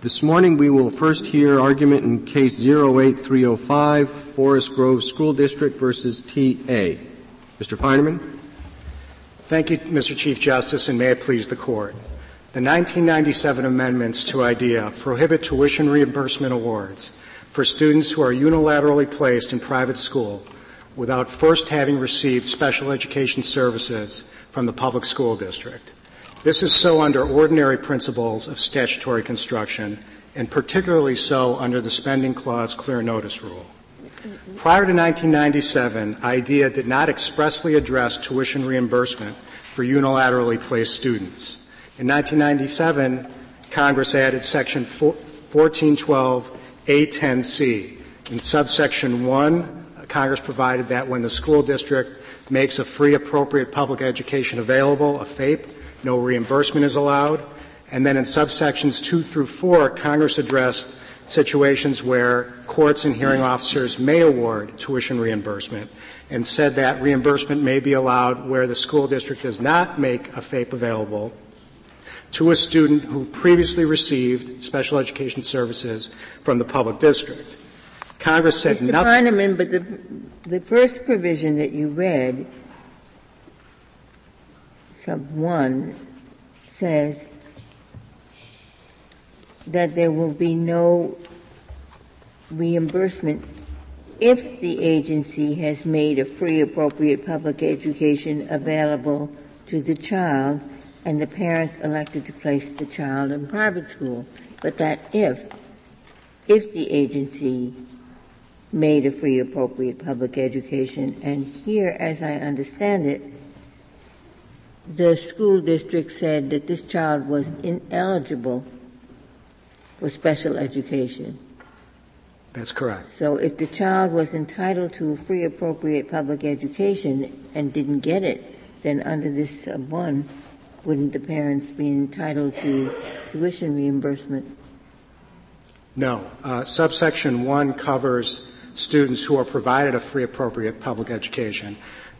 This morning we will first hear argument in case 08305, Forest Grove School District versus TA. Mr. Feinerman. Thank you, Mr. Chief Justice, and may it please the Court. The 1997 amendments to IDEA prohibit tuition reimbursement awards for students who are unilaterally placed in private school without first having received special education services from the public school district. This is so under ordinary principles of statutory construction, and particularly so under the Spending Clause clear notice rule. Prior to 1997, IDEA did not expressly address tuition reimbursement for unilaterally placed students. In 1997, Congress added Section 1412A10C. In subsection 1, Congress provided that when the school district makes a free appropriate public education available, a FAPE, no reimbursement is allowed. And then in subsections 2 through 4, Congress addressed situations where courts and hearing officers may award tuition reimbursement and said that reimbursement may be allowed where the school district does not make a FAPE available to a student who previously received special education services from the public district. Congress said Mr. nothing. But the, the first provision that you read, sub 1, says that there will be no reimbursement if the agency has made a free appropriate public education available to the child and the parents elected to place the child in private school. But that if, if the agency made a free appropriate public education, and here, as I understand it, the school district said that this child was ineligible for special education. That's correct. So if the child was entitled to a free appropriate public education and didn't get it, then under this sub one, wouldn't the parents be entitled to tuition reimbursement? No. Uh, subsection 1 covers students who are provided a free appropriate public education.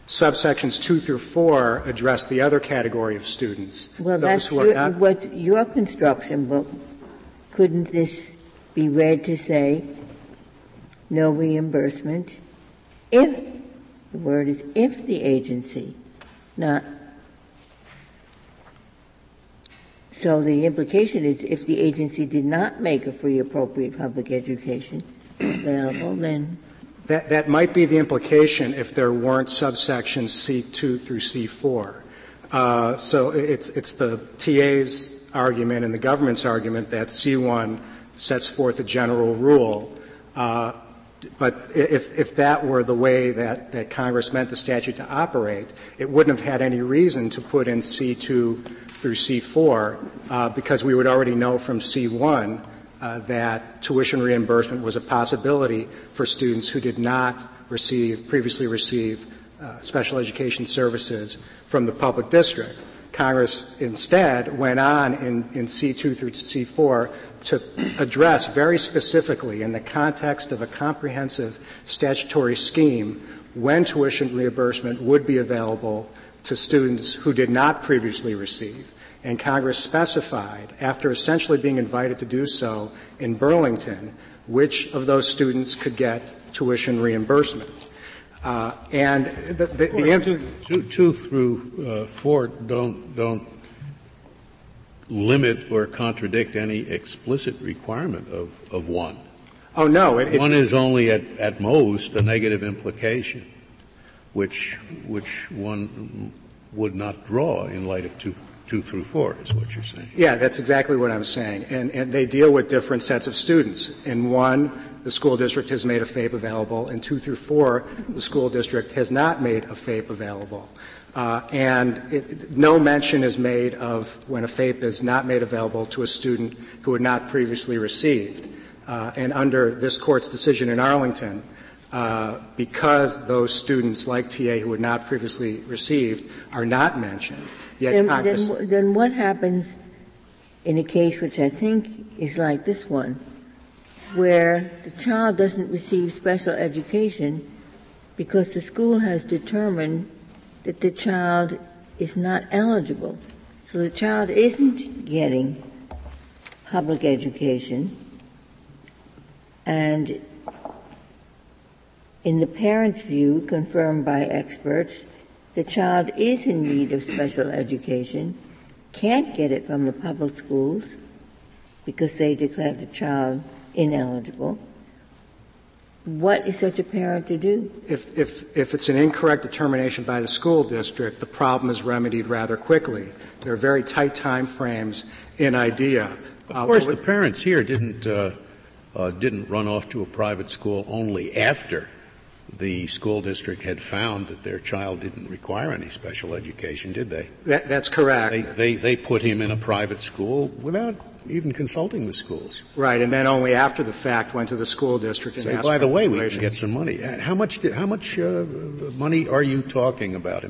Subsections 2 through 4 address the other category of students. Well, that's your, not, what your construction, but couldn't this be read to say no reimbursement if, the word is if the agency, not so the implication is if the agency did not make a free appropriate public education available, then that, that might be the implication if there weren't subsections C2 through C4. Uh, so it's, it's the TA's argument and the government's argument that C1 sets forth a general rule. Uh, but if, if that were the way that, that Congress meant the statute to operate, it wouldn't have had any reason to put in C2 through C4 uh, because we would already know from C1 uh, that tuition reimbursement was a possibility for students who did not receive previously receive uh, special education services from the public district. Congress instead went on in, in C2 through C4 to address very specifically in the context of a comprehensive statutory scheme when tuition reimbursement would be available to students who did not previously receive. And Congress specified, after essentially being invited to do so in Burlington, which of those students could get tuition reimbursement. Uh, and the, the, the answer two, two through uh, four don't don't limit or contradict any explicit requirement of, of one. Oh no, it, one is only at, at most a negative implication, which which one would not draw in light of two two through four, is what you're saying. Yeah, that's exactly what I'm saying. And, and they deal with different sets of students. In one, the school district has made a FAPE available. In two through four, the school district has not made a FAPE available. Uh, and it, no mention is made of when a FAPE is not made available to a student who had not previously received. Uh, and under this court's decision in Arlington, uh, because those students like TA who had not previously received are not mentioned, Yet then, then, then what happens in a case which I think is like this one, where the child doesn't receive special education because the school has determined that the child is not eligible. So the child isn't getting public education, and in the parent's view, confirmed by experts, the child is in need of special education, can't get it from the public schools because they declare the child ineligible. What is such a parent to do? If, if, if it's an incorrect determination by the school district, the problem is remedied rather quickly. There are very tight time frames in IDEA. Of uh, course, the parents here didn't uh, uh, didn't run off to a private school only after the school district had found that their child didn't require any special education, did they? That, that's correct. They, they, they put him in a private school without even consulting the schools. Right, and then only after the fact went to the school district and Say, asked by the way, we can get some money. Uh, how much? How much uh, money are you talking about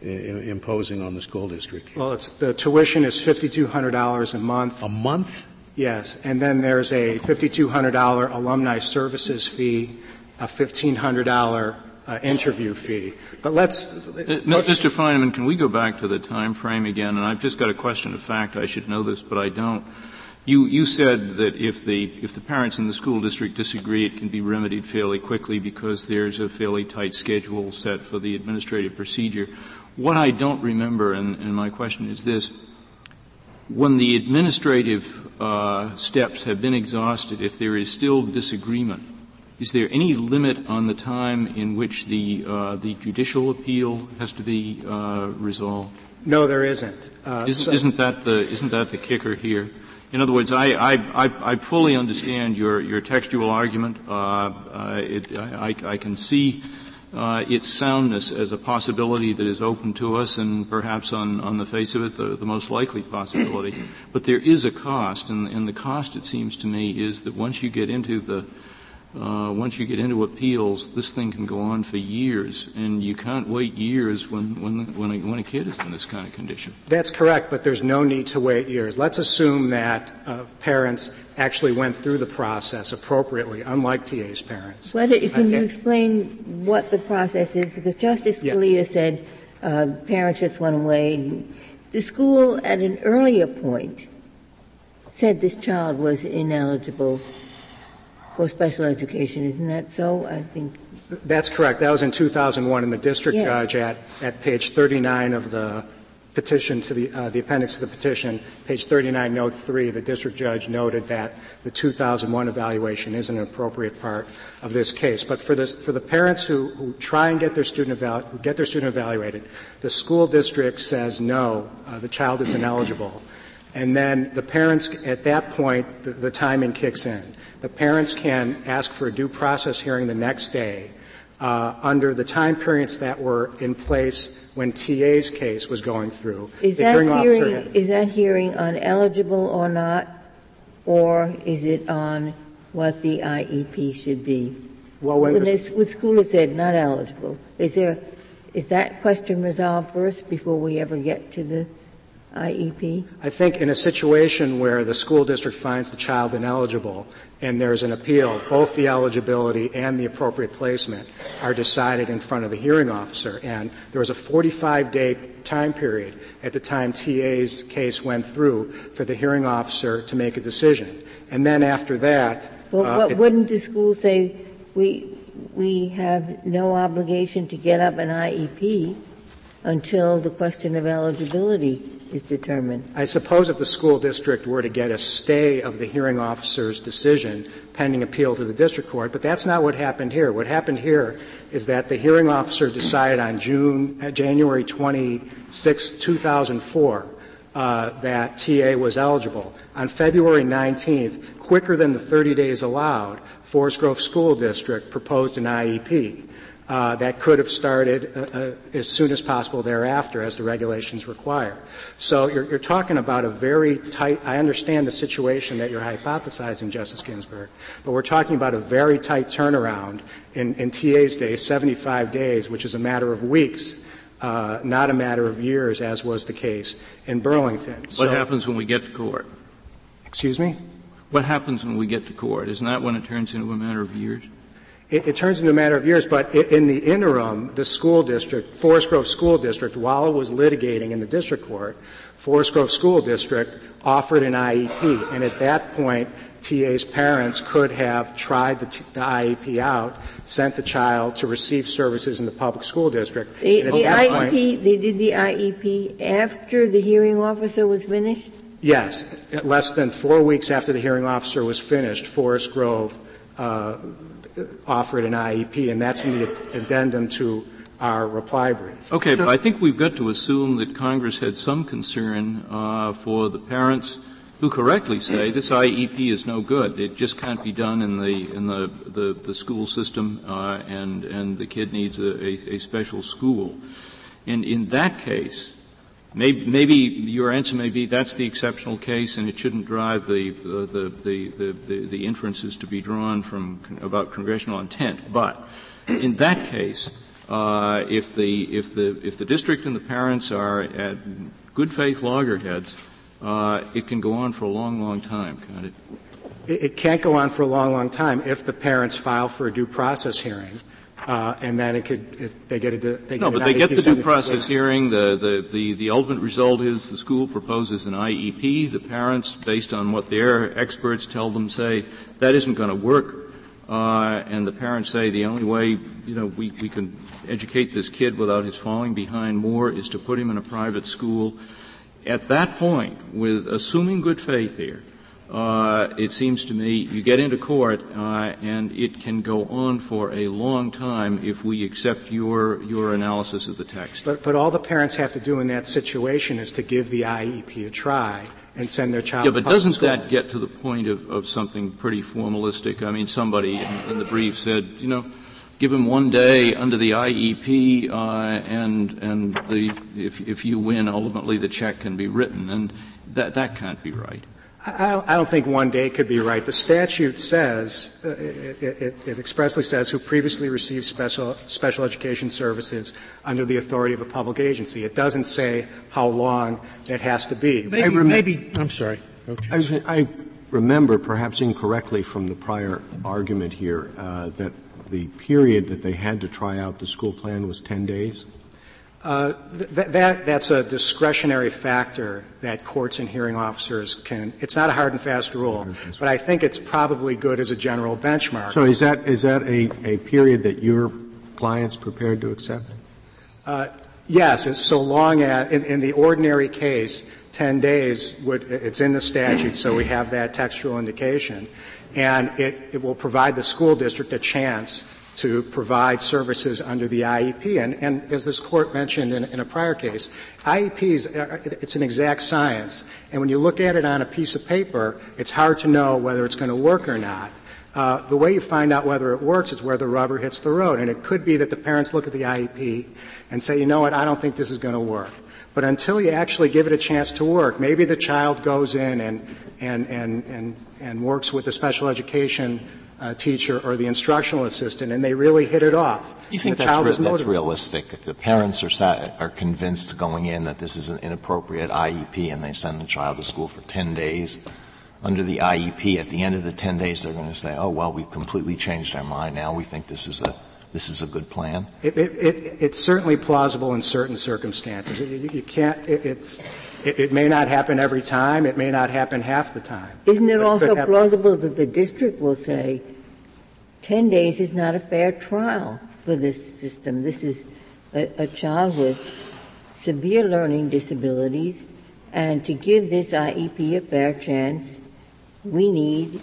imposing on the school district? Well, the tuition is fifty-two hundred dollars a month. A month? Yes, and then there's a fifty-two hundred dollar alumni services fee, a fifteen hundred dollar uh, interview fee. But let's. Uh, Mr. Feinerman, can we go back to the time frame again? And I've just got a question of fact. I should know this, but I don't. You, you said that if the, if the parents in the school district disagree, it can be remedied fairly quickly because there's a fairly tight schedule set for the administrative procedure. What I don't remember, and, and my question is this, when the administrative uh, steps have been exhausted, if there is still disagreement, is there any limit on the time in which the uh, the judicial appeal has to be uh, resolved? No, there isn't. Uh, isn't, so isn't, that the isn't that the kicker here? In other words, I, I, I, I fully understand your, your textual argument. Uh, uh, it, I, I, can see uh, its soundness as a possibility that is open to us, and perhaps on, on the face of it, the, the most likely possibility. But there is a cost, and, and the cost, it seems to me, is that once you get into the uh, once you get into appeals, this thing can go on for years, and you can't wait years when when when a, when a kid is in this kind of condition. That's correct, but there's no need to wait years. Let's assume that uh, parents actually went through the process appropriately, unlike TA's parents. What, can you explain what the process is? Because Justice Scalia yeah. said uh, parents just went away. The school, at an earlier point, said this child was ineligible for special education. Isn't that so? I think. That's correct. That was in 2001, and the district yeah. judge at, at page 39 of the petition to the, uh, the appendix to the petition, page 39, note 3, the district judge noted that the 2001 evaluation is an appropriate part of this case. But for, this, for the parents who, who try and get their student evalu- who get their student evaluated, the school district says no, uh, the child is ineligible. And then the parents, at that point, the, the timing kicks in the parents can ask for a due process hearing the next day uh, under the time periods that were in place when TA's case was going through. Is, that hearing, had, is that hearing on eligible or not, or is it on what the IEP should be? Well, when, when, this, when school has said not eligible, is there is that question resolved first before we ever get to the IEP? I think in a situation where the school district finds the child ineligible and there's an appeal, both the eligibility and the appropriate placement are decided in front of the hearing officer. And there was a 45 day time period at the time TA's case went through for the hearing officer to make a decision. And then after that, well, uh, wouldn't the school say we we have no obligation to get up an IEP until the question of eligibility is determined. I suppose if the school district were to get a stay of the hearing officer's decision pending appeal to the district court, but that's not what happened here. What happened here is that the hearing officer decided on June, uh, January 26, 2004, uh, that TA was eligible. On February 19th, quicker than the 30 days allowed, Forest Grove School District proposed an IEP uh, that could have started uh, uh, as soon as possible thereafter, as the regulations require. So you're, you're, talking about a very tight. I understand the situation that you're hypothesizing, Justice Ginsburg, but we're talking about a very tight turnaround in, in TA's days, 75 days, which is a matter of weeks. Uh, not a matter of years, as was the case in Burlington. What so, happens when we get to court? Excuse me? What happens when we get to court? Isn't that when it turns into a matter of years? It, it, turns into a matter of years, but in the interim, the school district, Forest Grove School District, while it was litigating in the district court, Forest Grove School District offered an IEP, and at that point, TA's parents could have tried the, t- the IEP out, sent the child to receive services in the public school district. The, the IEP, point, they did the IEP after the hearing officer was finished? Yes. Less than four weeks after the hearing officer was finished, Forest Grove uh, offered an IEP, and that's in the addendum to our reply brief. Okay, so, but I think we've got to assume that Congress had some concern uh, for the parents who correctly say this IEP is no good. It just can't be done in the in the the, the school system, uh, and and the kid needs a, a, a, special school. And in that case, maybe, maybe your answer may be that's the exceptional case, and it shouldn't drive the the the the, the, the inferences to be drawn from about congressional intent. But in that case, uh, if the if the if the district and the parents are at good faith loggerheads uh, it can go on for a long, long time, can't it? It can't go on for a long, long time if the parents file for a due process hearing. Uh, and then it could, if they get a, they no, get but they get the due process hearing. The, the, the, the ultimate result is the school proposes an IEP. The parents, based on what their experts tell them, say that isn't going to work. Uh, and the parents say the only way, you know, we, we can educate this kid without his falling behind more is to put him in a private school at that point, with assuming good faith here, uh, it seems to me you get into court uh, and it can go on for a long time if we accept your your analysis of the text. But but all the parents have to do in that situation is to give the IEP a try and send their child. Yeah, but doesn't that get to the point of, of something pretty formalistic? I mean, somebody in, in the brief said, you know give him one day under the IEP, uh, and and the if if you win, ultimately the check can be written, and that that can't be right. I don't, I don't think one day could be right. The statute says, uh, it, it, it, expressly says, who previously received special, special education services under the authority of a public agency. It doesn't say how long it has to be. Maybe, rem- maybe I'm sorry. I, was, I, remember, perhaps incorrectly from the prior argument here, uh, that the period that they had to try out the school plan was 10 days? Uh, th- that, that's a discretionary factor that courts and hearing officers can. It's not a hard and fast rule, but I think it's probably good as a general benchmark. So is that is that a, a period that your clients prepared to accept? Uh, yes, so long as in, in, the ordinary case, 10 days would. It's in the statute, so we have that textual indication and it, it will provide the school district a chance to provide services under the IEP. And, and as this court mentioned in, in, a prior case, IEPs, uh, it's an exact science. And when you look at it on a piece of paper, it's hard to know whether it's going to work or not. Uh, the way you find out whether it works is where the rubber hits the road. And it could be that the parents look at the IEP and say, you know what, I don't think this is going to work. But until you actually give it a chance to work, maybe the child goes in and, and, and, and and works with the special education uh, teacher or the instructional assistant, and they really hit it off. You think that's, re- that's, realistic? The parents are sat, are convinced going in that this is an inappropriate IEP, and they send the child to school for ten days. Under the IEP, at the end of the ten days, they're going to say, "Oh well, we've completely changed our mind. Now we think this is a this is a good plan." It, it, it, it's certainly plausible in certain circumstances. You, you can't. it's it, it, may not happen every time. It may not happen half the time. Isn't it also plausible that the district will say, 10 days is not a fair trial for this system. This is a, a child with severe learning disabilities, and to give this IEP a fair chance, we need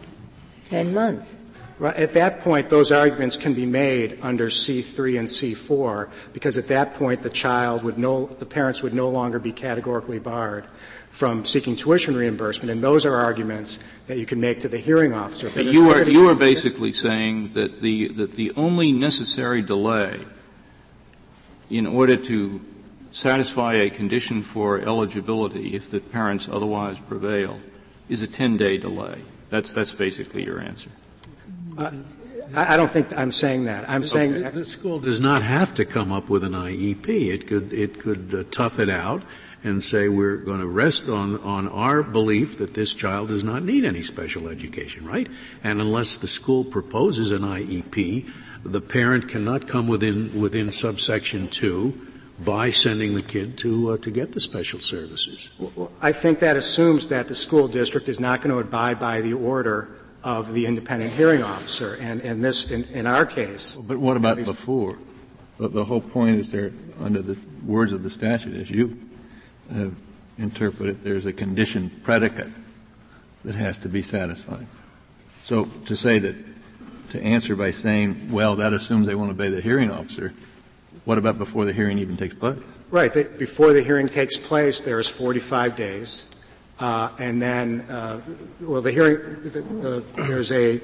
10 months. At that point, those arguments can be made under C3 and C4 because at that point the child would no, the parents would no longer be categorically barred from seeking tuition reimbursement, and those are arguments that you can make to the hearing officer. But you are you are basically saying that the that the only necessary delay in order to satisfy a condition for eligibility, if the parents otherwise prevail, is a 10-day delay. That's that's basically your answer. I don't think I'm saying that. I'm saying that the school does not have to come up with an IEP. It could it could uh, tough it out and say we're going to rest on on our belief that this child does not need any special education, right? And unless the school proposes an IEP, the parent cannot come within, within subsection 2 by sending the kid to, uh, to get the special services. Well, I think that assumes that the school district is not going to abide by the order of the independent hearing officer. And, and this, in, in our case. But what about before? The, the whole point is there, under the words of the statute, as you have interpreted, there's a condition predicate that has to be satisfied. So to say that, to answer by saying, well, that assumes they won't obey the hearing officer, what about before the hearing even takes place? Right. The, before the hearing takes place, there is 45 days. Uh, and then, uh, well, the hearing, the, uh, there's a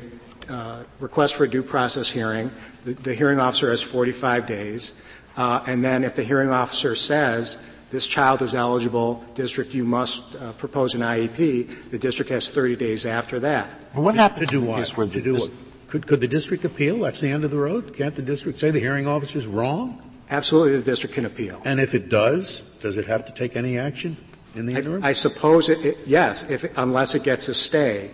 uh, request for a due process hearing. The, the hearing officer has 45 days. Uh, and then if the hearing officer says this child is eligible, district, you must uh, propose an IEP. The district has 30 days after that. Well, what happens to do what? To do what? Could, could the district appeal? That's the end of the road. Can't the district say the hearing officer's wrong? Absolutely, the district can appeal. And if it does, does it have to take any action in the interim? I, I suppose it, it yes, if unless it gets a stay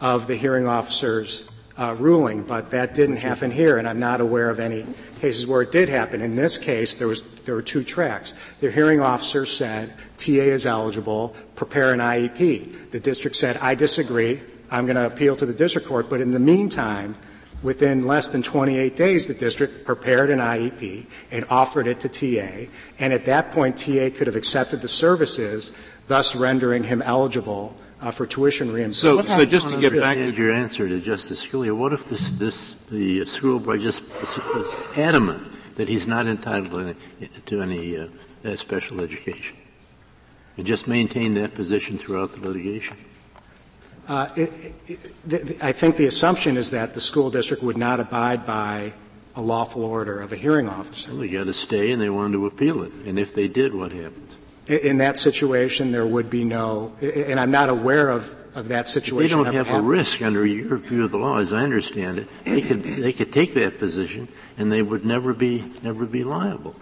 of the hearing officer's uh, ruling, but that didn't happen here, and I'm not aware of any cases where it did happen. In this case, there was there were two tracks. The hearing officer said TA is eligible, prepare an IEP. The district said I disagree. I'm going to appeal to the district court, but in the meantime, within less than 28 days, the district prepared an IEP and offered it to TA, and at that point, TA could have accepted the services, thus rendering him eligible uh, for tuition reimbursement. So, so just to get back to your answer to Justice Scalia, what if this, this the school board just was adamant that he's not entitled to any, to any uh, special education, and just maintained that position throughout the litigation? Uh, it, it, I think the assumption is that the school district would not abide by a lawful order of a hearing officer. Well, they got to stay, and they wanted to appeal it. And if they did, what happened? In that situation, there would be no, and I'm not aware of, of that situation. They don't have happened. a risk under your view of the law, as I understand it. They could they could take that position, and they would never be never be liable.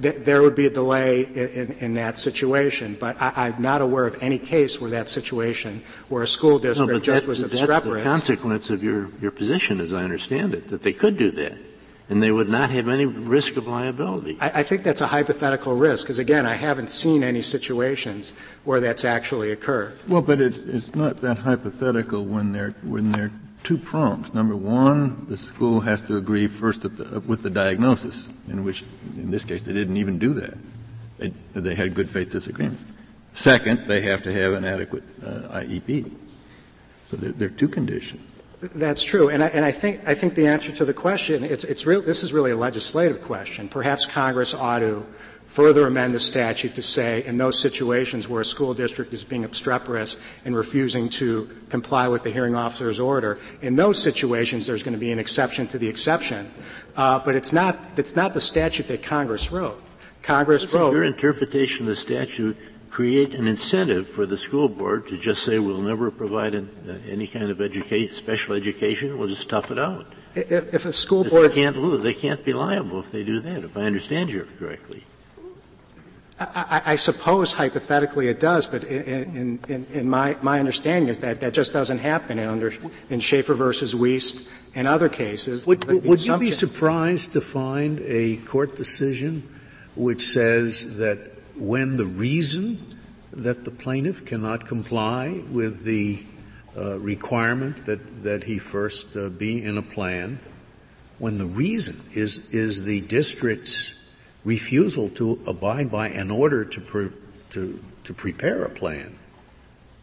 There would be a delay in, in, in that situation, but I, am not aware of any case where that situation, where a school district no, just that, was obstreperous. That's the consequence of your, your position, as I understand it, that they could do that and they would not have any risk of liability. I, I think that's a hypothetical risk, because again, I haven't seen any situations where that's actually occurred. Well, but it's, it's not that hypothetical when they're, when they're two prongs. Number one, the school has to agree first the, with the diagnosis, in which, in this case, they didn't even do that. They, they had good faith disagreement. Second, they have to have an adequate uh, IEP. So there, there are two conditions. That's true, and I, and I think I think the answer to the question it's it's real. This is really a legislative question. Perhaps Congress ought to further amend the statute to say in those situations where a school district is being obstreperous and refusing to comply with the hearing officer's order, in those situations there's going to be an exception to the exception. Uh, but it's not it's not the statute that Congress wrote. Congress Listen, wrote your interpretation of the statute create an incentive for the school board to just say we'll never provide an, uh, any kind of education, special education. We'll just tough it out. If, if a school board can't lose, they can't be liable if they do that. If I understand you correctly. I, I, suppose hypothetically it does, but in, in, in, my, my understanding is that that just doesn't happen in, under, in Schaffer versus Weast and other cases. Would, the, the would you be surprised to find a court decision which says that when the reason that the plaintiff cannot comply with the uh, requirement that, that he first uh, be in a plan, when the reason is, is the district's refusal to abide by an order to, pre- to, to prepare a plan,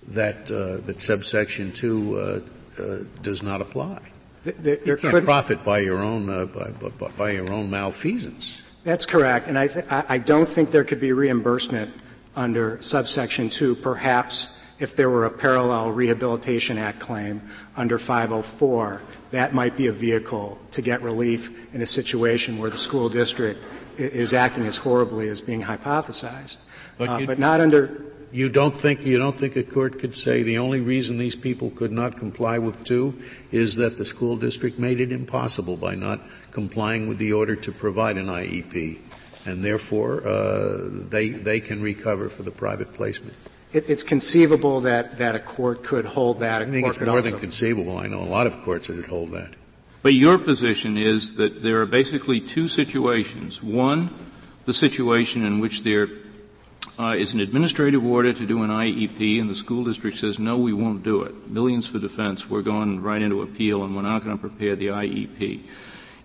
that, uh, that subsection 2 uh, uh, does not apply. There, there you can't profit by your own, uh, by, by, by your own malfeasance. That's correct, and I, th- I don't think there could be reimbursement under subsection 2. Perhaps if there were a parallel Rehabilitation Act claim under 504, that might be a vehicle to get relief in a situation where the school district is acting as horribly as being hypothesized. But, uh, but not under you don't think you don't think a court could say the only reason these people could not comply with two is that the school district made it impossible by not complying with the order to provide an IEP, and therefore uh, they they can recover for the private placement. It, it's conceivable that, that a court could hold that. I think it's more than conceivable. I know a lot of courts that would hold that. But your position is that there are basically two situations. One, the situation in which there uh, is an administrative order to do an IEP, and the school district says, no, we won't do it. Millions for defense, we're going right into appeal, and we're not going to prepare the IEP.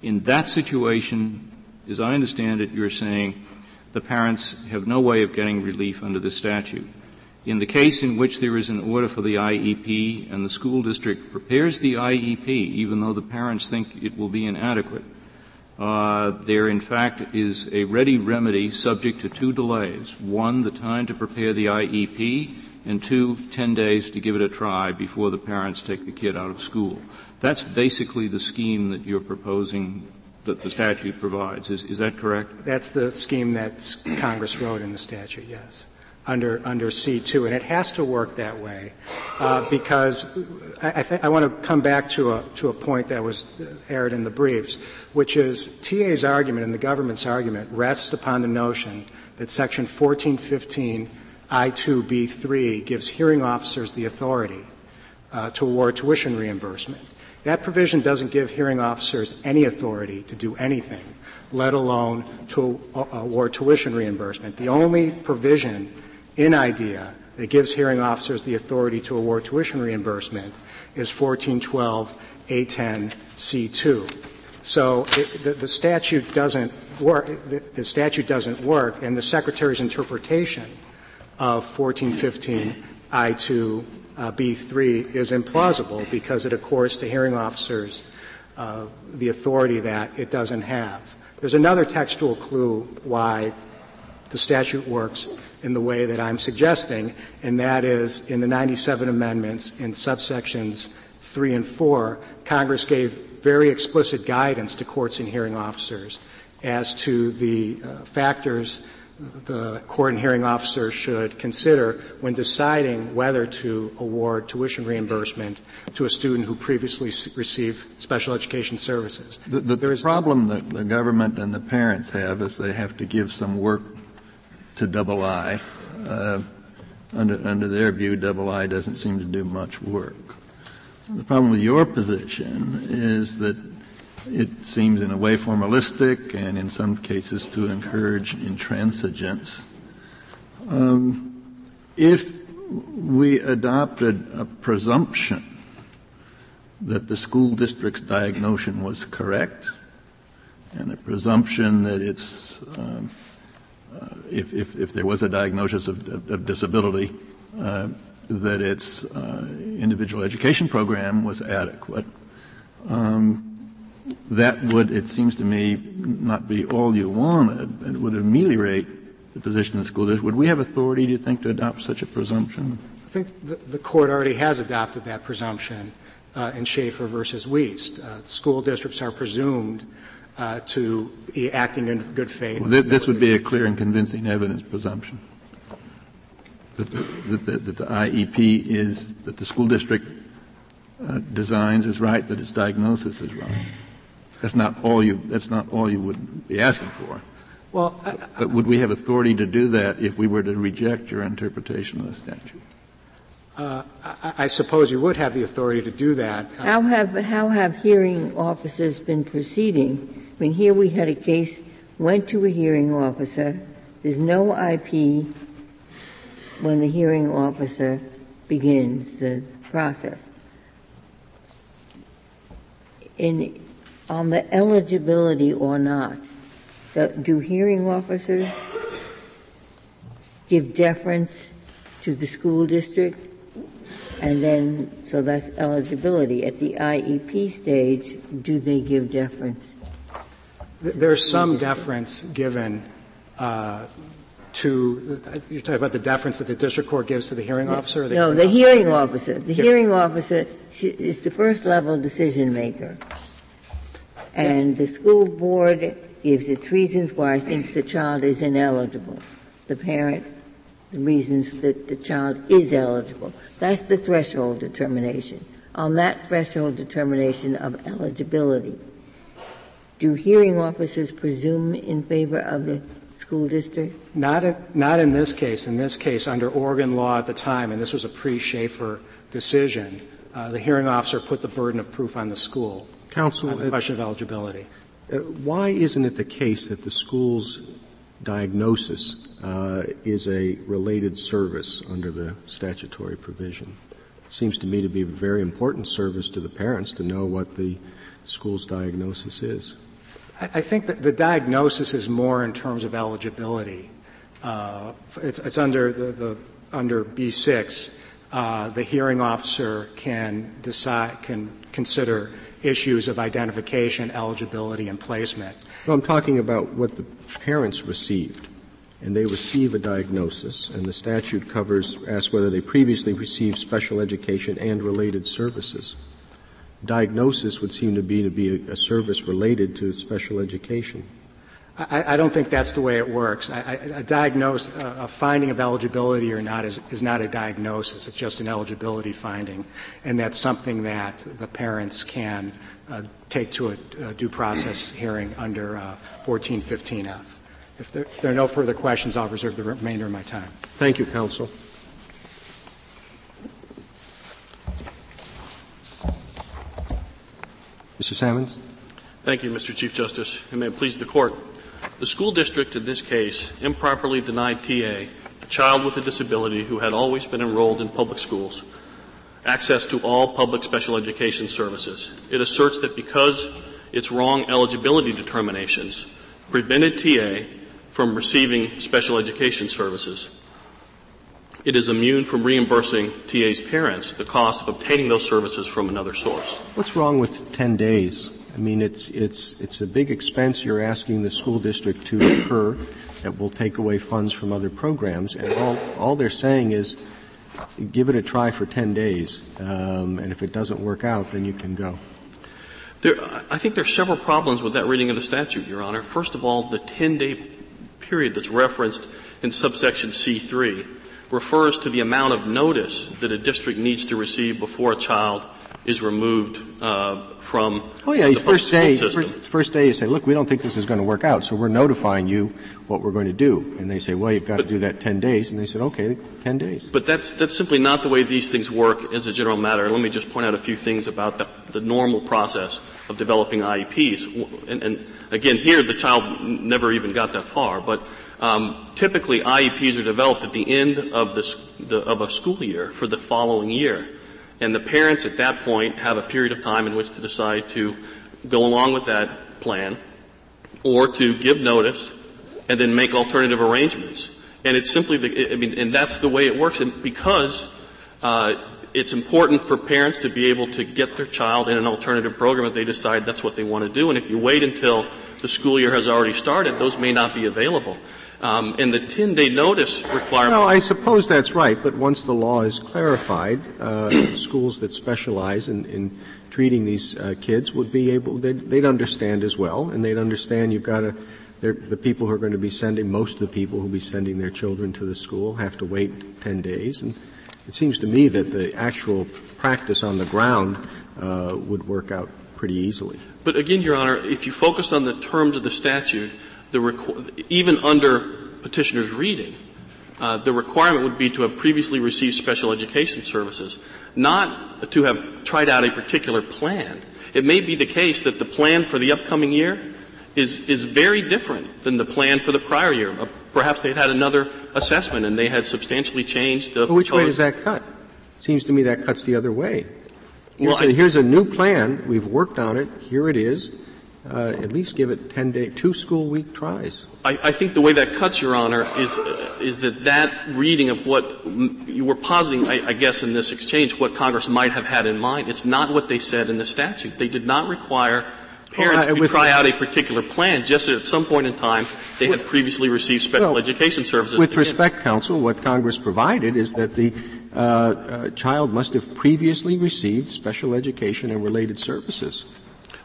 In that situation, as I understand it, you're saying the parents have no way of getting relief under the statute. In the case in which there is an order for the IEP and the school district prepares the IEP, even though the parents think it will be inadequate, uh, there in fact is a ready remedy subject to two delays. One, the time to prepare the IEP, and two, 10 days to give it a try before the parents take the kid out of school. That's basically the scheme that you're proposing that the statute provides. Is, is that correct? That's the scheme that Congress wrote in the statute, yes under under C2, and it has to work that way uh, because I, I, I want to come back to a to a point that was aired in the briefs, which is TA's argument and the government's argument rests upon the notion that Section 1415 I2B3 gives hearing officers the authority uh, to award tuition reimbursement. That provision doesn't give hearing officers any authority to do anything, let alone to uh, award tuition reimbursement. The only provision in IDEA that gives hearing officers the authority to award tuition reimbursement is 1412 A10 C2. So it, the, the, statute doesn't work. The, the, statute doesn't work, and the secretary's interpretation of 1415 I2 uh, B3 is implausible because it accords to hearing officers uh, the authority that it doesn't have. There's another textual clue why the statute works in the way that I'm suggesting, and that is in the 97 amendments in subsections 3 and 4, Congress gave very explicit guidance to courts and hearing officers as to the uh, factors the court and hearing officer should consider when deciding whether to award tuition reimbursement to a student who previously received special education services. The, the, the problem that the government and the parents have is they have to give some work to double I. Uh, under, under their view, double I doesn't seem to do much work. The problem with your position is that it seems in a way formalistic and in some cases to encourage intransigence. Um, if we adopted a presumption that the school district's diagnosis was correct and a presumption that it's um, if, if, there was a diagnosis of, disability, uh, that its uh, individual education program was adequate. Um, that would, it seems to me, not be all you wanted. It would ameliorate the position of the school district. Would we have authority, do you think, to adopt such a presumption? I think the, court already has adopted that presumption uh, in Schaffer versus Weast. Uh, school districts are presumed uh, to be acting in good faith. Well, th- this would be a clear and convincing evidence presumption that the, that the, that the IEP is that the school district uh, designs is right, that its diagnosis is right. That's not all you. That's not all you would be asking for. Well, I, but would we have authority to do that if we were to reject your interpretation of the statute? Uh, I, I, suppose you would have the authority to do that. How have how have hearing officers been proceeding I mean, here we had a case, went to a hearing officer, there's no IP when the hearing officer begins the process. In, on the eligibility or not, do hearing officers give deference to the school district? And then, so that's eligibility. At the IEP stage, do they give deference? There's some deference given uh, to you're talking about the deference that the district court gives to the hearing officer. The no, the hearing officer. The hearing officer is the first level decision maker, and the school board gives its reasons why it thinks the child is ineligible. The parent, the reasons that the child is eligible. That's the threshold determination. On that threshold determination of eligibility, do hearing officers presume in favor of the school district? Not, in, not in this case. In this case, under Oregon law at the time, and this was a pre-Schaffer decision, uh, the hearing officer put the burden of proof on the school. Counsel, on the question of eligibility. Uh, why isn't it the case that the school's diagnosis uh, is a related service under the statutory provision? It seems to me to be a very important service to the parents to know what the school's diagnosis is. I, think that the diagnosis is more in terms of eligibility. Uh, it's, it's, under the, the under B6. Uh, the hearing officer can decide can consider issues of identification, eligibility, and placement. No, I'm talking about what the parents received. And they receive a diagnosis, and the statute covers, asks whether they previously received special education and related services. Diagnosis would seem to be to be a, a service related to special education. I, I, don't think that's the way it works. I, I, a diagnose, a finding of eligibility or not is, is not a diagnosis. It's just an eligibility finding, and that's something that the parents can uh, take to a, a, due process hearing under uh, 1415F. If there, if there are no further questions, I'll reserve the remainder of my time. Thank you, counsel. Mr. Sammons. Thank you, Mr. Chief Justice, and may it please the court. The school district in this case improperly denied TA, a child with a disability who had always been enrolled in public schools, access to all public special education services. It asserts that because its wrong eligibility determinations prevented TA from receiving special education services, it is immune from reimbursing TA's parents the cost of obtaining those services from another source. What's wrong with 10 days? I mean, it's, it's, it's a big expense you're asking the school district to incur that will take away funds from other programs, and all, all they're saying is give it a try for 10 days, um, and if it doesn't work out, then you can go. There, I think there are several problems with that reading of the statute, Your Honor. First of all, the 10 day period that's referenced in subsection C3 refers to the amount of notice that a district needs to receive before a child is removed uh, from oh yeah the first day first, first, day you say look we don't think this is going to work out so we're notifying you what we're going to do. And they say well you've got but, to do that 10 days and they said okay 10 days. But that's that's simply not the way these things work as a general matter. Let me just point out a few things about the, the normal process of developing IEPs and, and again here the child never even got that far but um, typically IEPs are developed at the end of the, the of a school year for the following year and the parents at that point have a period of time in which to decide to go along with that plan or to give notice and then make alternative arrangements. And it's simply the, I mean, and that's the way it works. And because, uh, it's important for parents to be able to get their child in an alternative program if they decide that's what they want to do. And if you wait until the school year has already started, those may not be available. Um, and the 10-day notice requirement. No, I suppose that's right. But once the law is clarified, uh, schools that specialize in, in treating these uh, kids would be able. They'd, they'd, understand as well, and they'd understand you've got to. The people who are going to be sending most of the people who will be sending their children to the school have to wait 10 days, and it seems to me that the actual practice on the ground uh, would work out pretty easily. But again, Your Honor, if you focus on the terms of the statute, the requ- even under petitioner's reading, uh, the requirement would be to have previously received special education services, not to have tried out a particular plan. It may be the case that the plan for the upcoming year is, is very different than the plan for the prior year. Uh, perhaps they'd had another assessment and they had substantially changed the. But which way does that cut? Seems to me that cuts the other way. Here's, well, a, here's a new plan. We've worked on it. Here it is uh, at least give it 10 day, two school week tries. I, I, think the way that cuts, Your Honor, is, uh, is that that reading of what you were positing, I, I, guess, in this exchange, what Congress might have had in mind. It's not what they said in the statute. They did not require parents well, I, to try out a particular plan, just at some point in time they had previously received special well, education services. With respect, counsel, what Congress provided is that the uh, uh, child must have previously received special education and related services.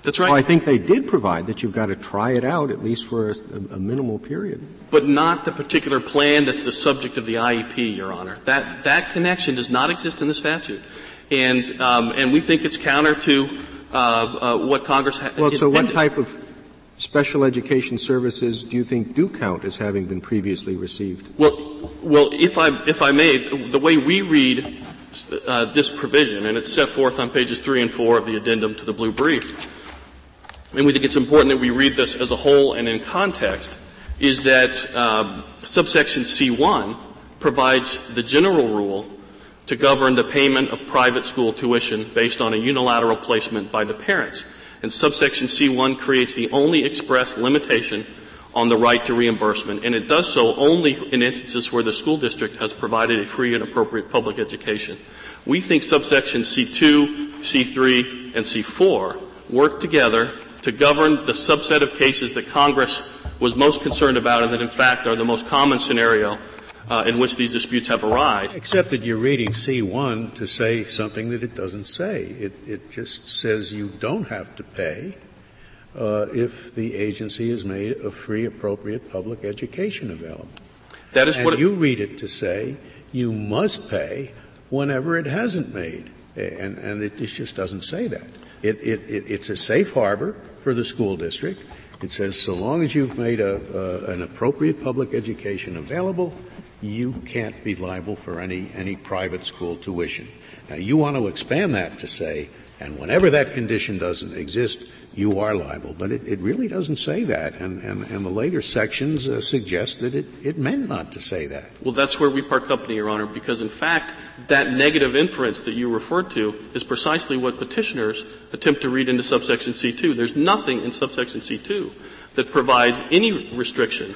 That's right. Well, I think they did provide that you've got to try it out at least for a, a, minimal period. But not the particular plan that's the subject of the IEP, Your Honor. That that connection does not exist in the statute, and um, and we think it's counter to uh, uh, what Congress. Ha- well, so what type of special education services do you think do count as having been previously received? Well, well, if I if I may, the way we read uh, this provision, and it's set forth on pages three and four of the addendum to the blue brief and we think it's important that we read this as a whole and in context, is that um, subsection C1 provides the general rule to govern the payment of private school tuition based on a unilateral placement by the parents. And subsection C1 creates the only express limitation on the right to reimbursement, and it does so only in instances where the school district has provided a free and appropriate public education. We think subsection C2, C3, and C4 work together to govern the subset of cases that Congress was most concerned about and that in fact are the most common scenario uh, in which these disputes have arisen. Except that you're reading C1 to say something that it doesn't say. It, it just says you don't have to pay uh, if the agency has made a free, appropriate public education available. That is and what it, you read it to say you must pay whenever it hasn't made, and, and it, it just doesn't say that. It, it, it, it's a safe harbor for the school district. It says so long as you've made a, uh, an appropriate public education available, you can't be liable for any, any private school tuition. Now you want to expand that to say, and whenever that condition doesn't exist, you are liable. But it, it really doesn't say that, and, and, and the later sections uh, suggest that it, it meant not to say that. Well, that's where we part company, Your Honor, because in fact, that negative inference that you referred to is precisely what petitioners attempt to read into subsection C2. There's nothing in subsection C2 that provides any restriction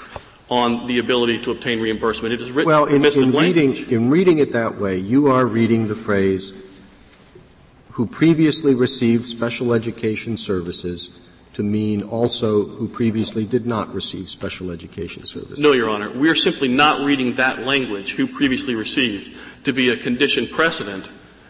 on the ability to obtain reimbursement. It is written well, in, in reading, in reading it that way, you are reading the phrase who previously received special education services to mean also who previously did not receive special education services? No, Your Honor. We are simply not reading that language, who previously received, to be a condition precedent.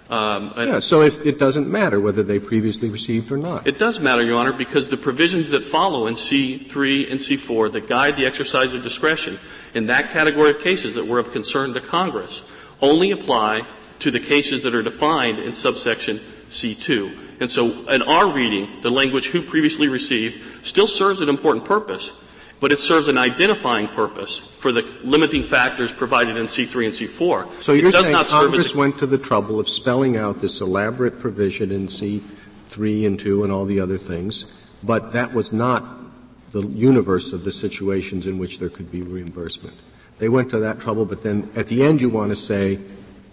Um, yeah, so if it doesn't matter whether they previously received or not. It does matter, Your Honor, because the provisions that follow in C3 and C4 that guide the exercise of discretion in that category of cases that were of concern to Congress only apply to the cases that are defined in subsection C2. And so in our reading, the language who previously received still serves an important purpose, but it serves an identifying purpose for the limiting factors provided in C3 and C4. So you're saying Congress went to the trouble of spelling out this elaborate provision in C3 and 2 and all the other things, but that was not the universe of the situations in which there could be reimbursement. They went to that trouble, but then at the end you want to say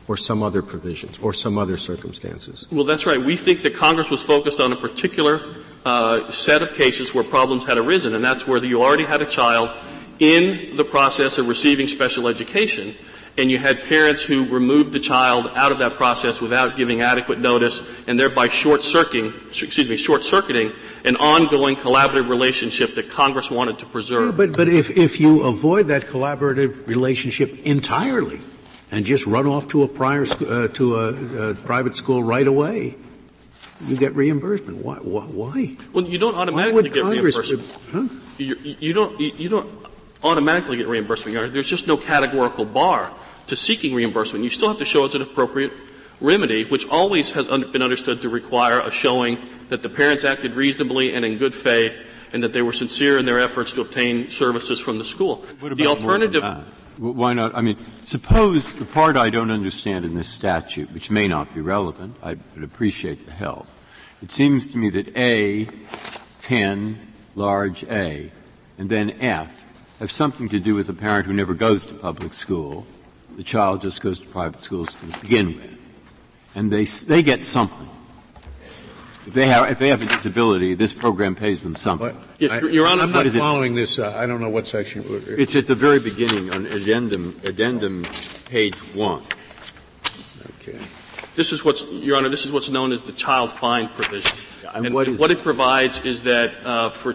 or some other provisions or some other circumstances. Well, that's right. We think that Congress was focused on a particular uh, set of cases where problems had arisen, and that's where you already had a child in the process of receiving special education, and you had parents who removed the child out of that process without giving adequate notice, and thereby short-circuiting, excuse me, short-circuiting an ongoing collaborative relationship that Congress wanted to preserve. Yeah, but, but if, if you avoid that collaborative relationship entirely, and just run off to a prior uh, to a, a, private school right away, you get reimbursement. Why? Why? Well, you don't automatically get Congress, reimbursement. Huh? You, you, don't. You don't automatically get reimbursement. There's just no categorical bar to seeking reimbursement. You still have to show it's an appropriate remedy, which always has been understood to require a showing that the parents acted reasonably and in good faith, and that they were sincere in their efforts to obtain services from the school. the alternative. Why not? I mean, suppose the part I don't understand in this statute, which may not be relevant, I would appreciate the help. It seems to me that A, 10, large A, and then F have something to do with a parent who never goes to public school. The child just goes to private schools to begin with. And they, they get something. If they have, if they have a disability, this program pays them something. Yes, I, Your Honor, I'm not following it? this. Uh, I don't know what section. It's at the very beginning on addendum, addendum page one. Okay. This is what's, Your Honor, this is what's known as the child find provision. And, and, what, what it? it? provides is that uh, for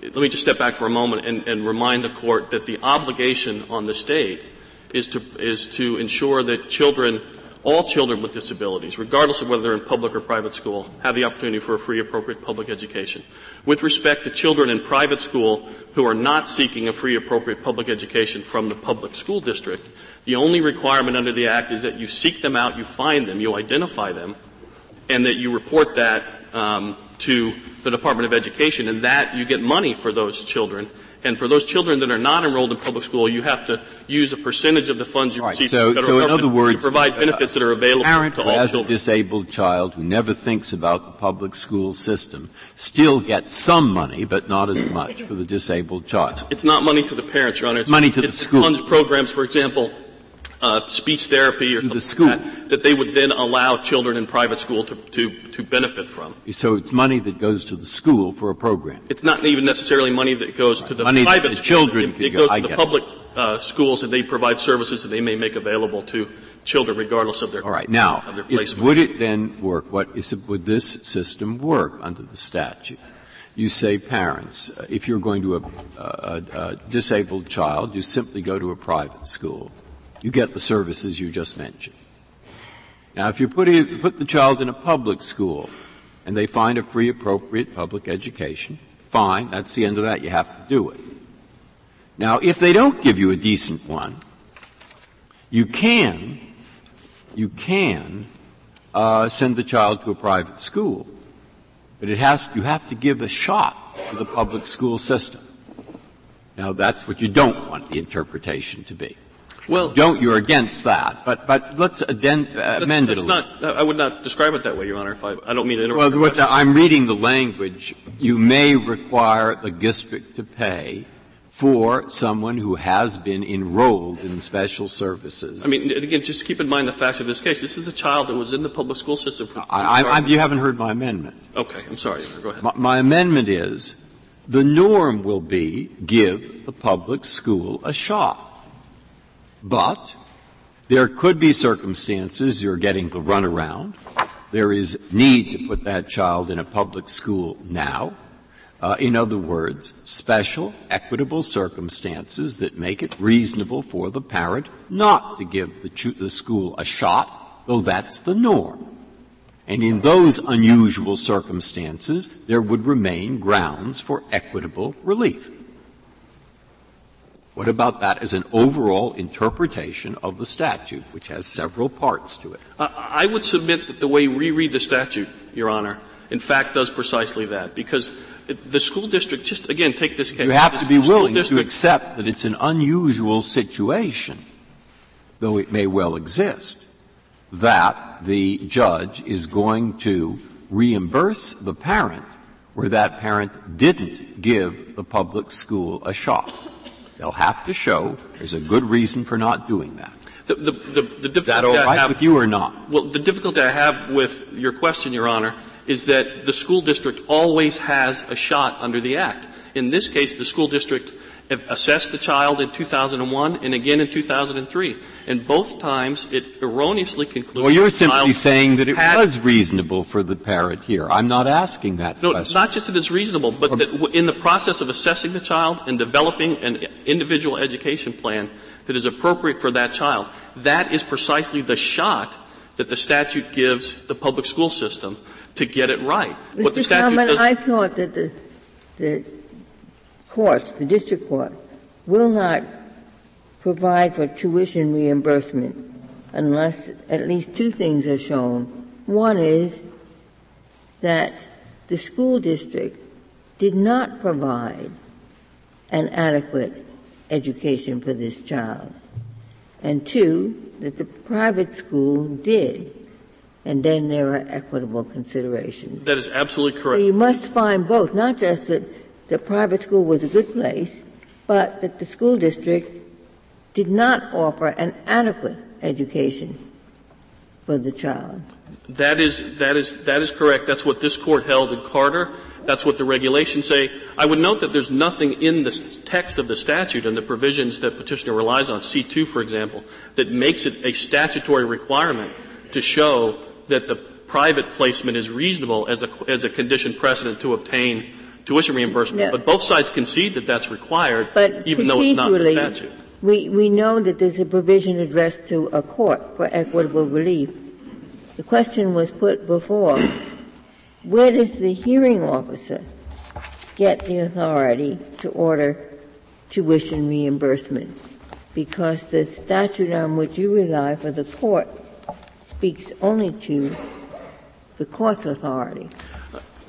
let me just step back for a moment and, and, remind the court that the obligation on the state is to is to ensure that children all children with disabilities, regardless of whether they're in public or private school, have the opportunity for a free, appropriate public education. With respect to children in private school who are not seeking a free, appropriate public education from the public school district, the only requirement under the Act is that you seek them out, you find them, you identify them, and that you report that um, to the Department of Education, and that you get money for those children And for those children that are not enrolled in public school, you have to use a percentage of the funds you right, receive so, from the so in other words, to provide benefits that are available parent to all has children. a disabled child who never thinks about the public school system still gets some money, but not as much for the disabled child. It's not money to the parents, Your Honor. It's it's money to the it's school. funds programs, for example, uh, speech therapy or something school. like that, that they would then allow children in private school to, to, to benefit from. So it's money that goes to the school for a program. It's not even necessarily money that goes to the Money that private the schools. children It, it go- goes I to the public uh, schools and they provide services that they may make available to children regardless of their All right. Now, of their it- would it then work? What is it, would this system work under the statute? You say parents, if you're going to a, a, a disabled child, you simply go to a private school. You get the services you just mentioned. Now, if you put, it, put the child in a public school and they find a free, appropriate public education, fine, that's the end of that. You have to do it. Now, if they don't give you a decent one, you can, you can uh, send the child to a private school, but it has, you have to give a shot to the public school system. Now, that's what you don't want the interpretation to be. Well, Don't, you're against that, but, but let's uh, amend it a little. not, I would not describe it that way, Your Honor, if I, I don't mean to interrupt. Well, what. I'm reading the language. You may require the district to pay for someone who has been enrolled in special services. I mean, again, just keep in mind the facts of this case. This is a child that was in the public school system for. I, I, I, you haven't heard my amendment. okay, I'm sorry. Go ahead. My, my amendment is the norm will be give the public school a shot. But there could be circumstances you're getting the runaround. There is need to put that child in a public school now. Uh, in other words, special, equitable circumstances that make it reasonable for the parent not to give the, the school a shot, though that's the norm. And in those unusual circumstances, there would remain grounds for equitable relief. What about that as an overall interpretation of the statute, which has several parts to it? I, I would submit that the way we read the statute, Your Honor, in fact does precisely that. Because the school district, just again, take this case. You have to be willing to accept that it's an unusual situation, though it may well exist, that the judge is going to reimburse the parent where that parent didn't give the public school a shot. They'll have to show there's a good reason for not doing that. The, the, the, the Is that difficulty all I have, with you or not? Well, the difficulty I have with your question, Your Honor, is that the school district always has a shot under the Act. In this case, the school district assessed the child in 2001 and again in 2003. And both times it erroneously concluded Well, you're the simply child saying that it had- was reasonable for the parent here. I'm not asking that No, question. not just that it's reasonable, but that in the process of assessing the child and developing an individual education plan that is appropriate for that child, that is precisely the shot that the statute gives the public school system to get it right. What the Mr. statute Kalman, does, I thought that the, the courts, the district court, will not provide for tuition reimbursement unless at least two things are shown. One is that the school district did not provide an adequate education for this child. And two, that the private school did. And then there are equitable considerations. that is absolutely correct. So you must find both, not just that the private school was a good place, but that the school district did not offer an adequate education for the child. That is, that is, that is correct. That's what this court held in Carter. That's what the regulations say. I would note that there's nothing in the text of the statute and the provisions that petitioner relies on, C2 for example, that makes it a statutory requirement to show that the private placement is reasonable as a, as a condition precedent to obtain tuition reimbursement. No. But both sides concede that that's required, But even though it's not in the statute. we, we know that there's a provision addressed to a court for equitable relief. The question was put before, where does the hearing officer get the authority to order tuition reimbursement? Because the statute on which you rely for the court speaks only to the court's authority.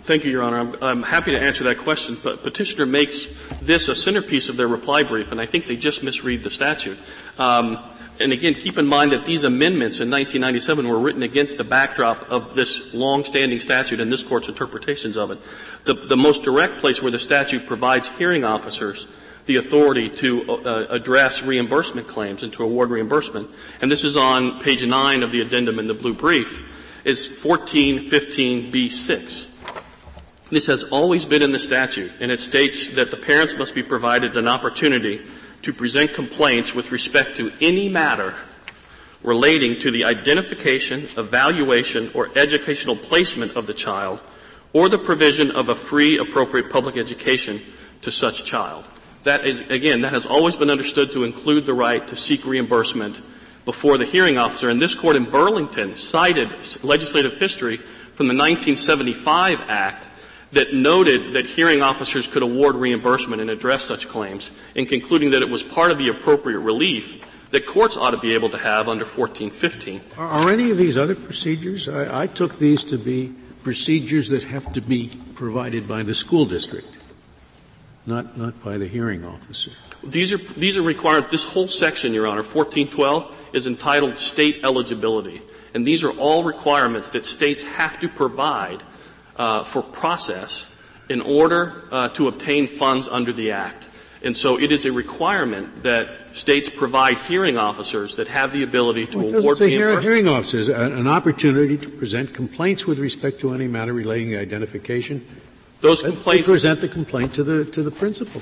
Thank you, Your Honor. I'm, I'm, happy to answer that question, but petitioner makes this a centerpiece of their reply brief, and I think they just misread the statute. Um, and again, keep in mind that these amendments in 1997 were written against the backdrop of this long-standing statute and this court's interpretations of it. The, the most direct place where the statute provides hearing officers the authority to uh, address reimbursement claims and to award reimbursement, and this is on page 9 of the addendum in the blue brief, is 1415b6. This has always been in the statute, and it states that the parents must be provided an opportunity to present complaints with respect to any matter relating to the identification, evaluation, or educational placement of the child, or the provision of a free, appropriate public education to such child. That is, again, that has always been understood to include the right to seek reimbursement before the hearing officer. And this court in Burlington cited legislative history from the 1975 Act that noted that hearing officers could award reimbursement and address such claims, in concluding that it was part of the appropriate relief that courts ought to be able to have under 1415. Are, are any of these other procedures? I, I took these to be procedures that have to be provided by the school district, not, not by the hearing officer. These are, these are required, this whole section, Your Honor, 1412, is entitled state eligibility. And these are all requirements that states have to provide uh, for process in order uh, to obtain funds under the Act. And so it is a requirement that states provide hearing officers that have the ability to well, award say hearing officers an opportunity to present complaints with respect to any matter relating to identification. Those complaints they present the complaint to the to the principal.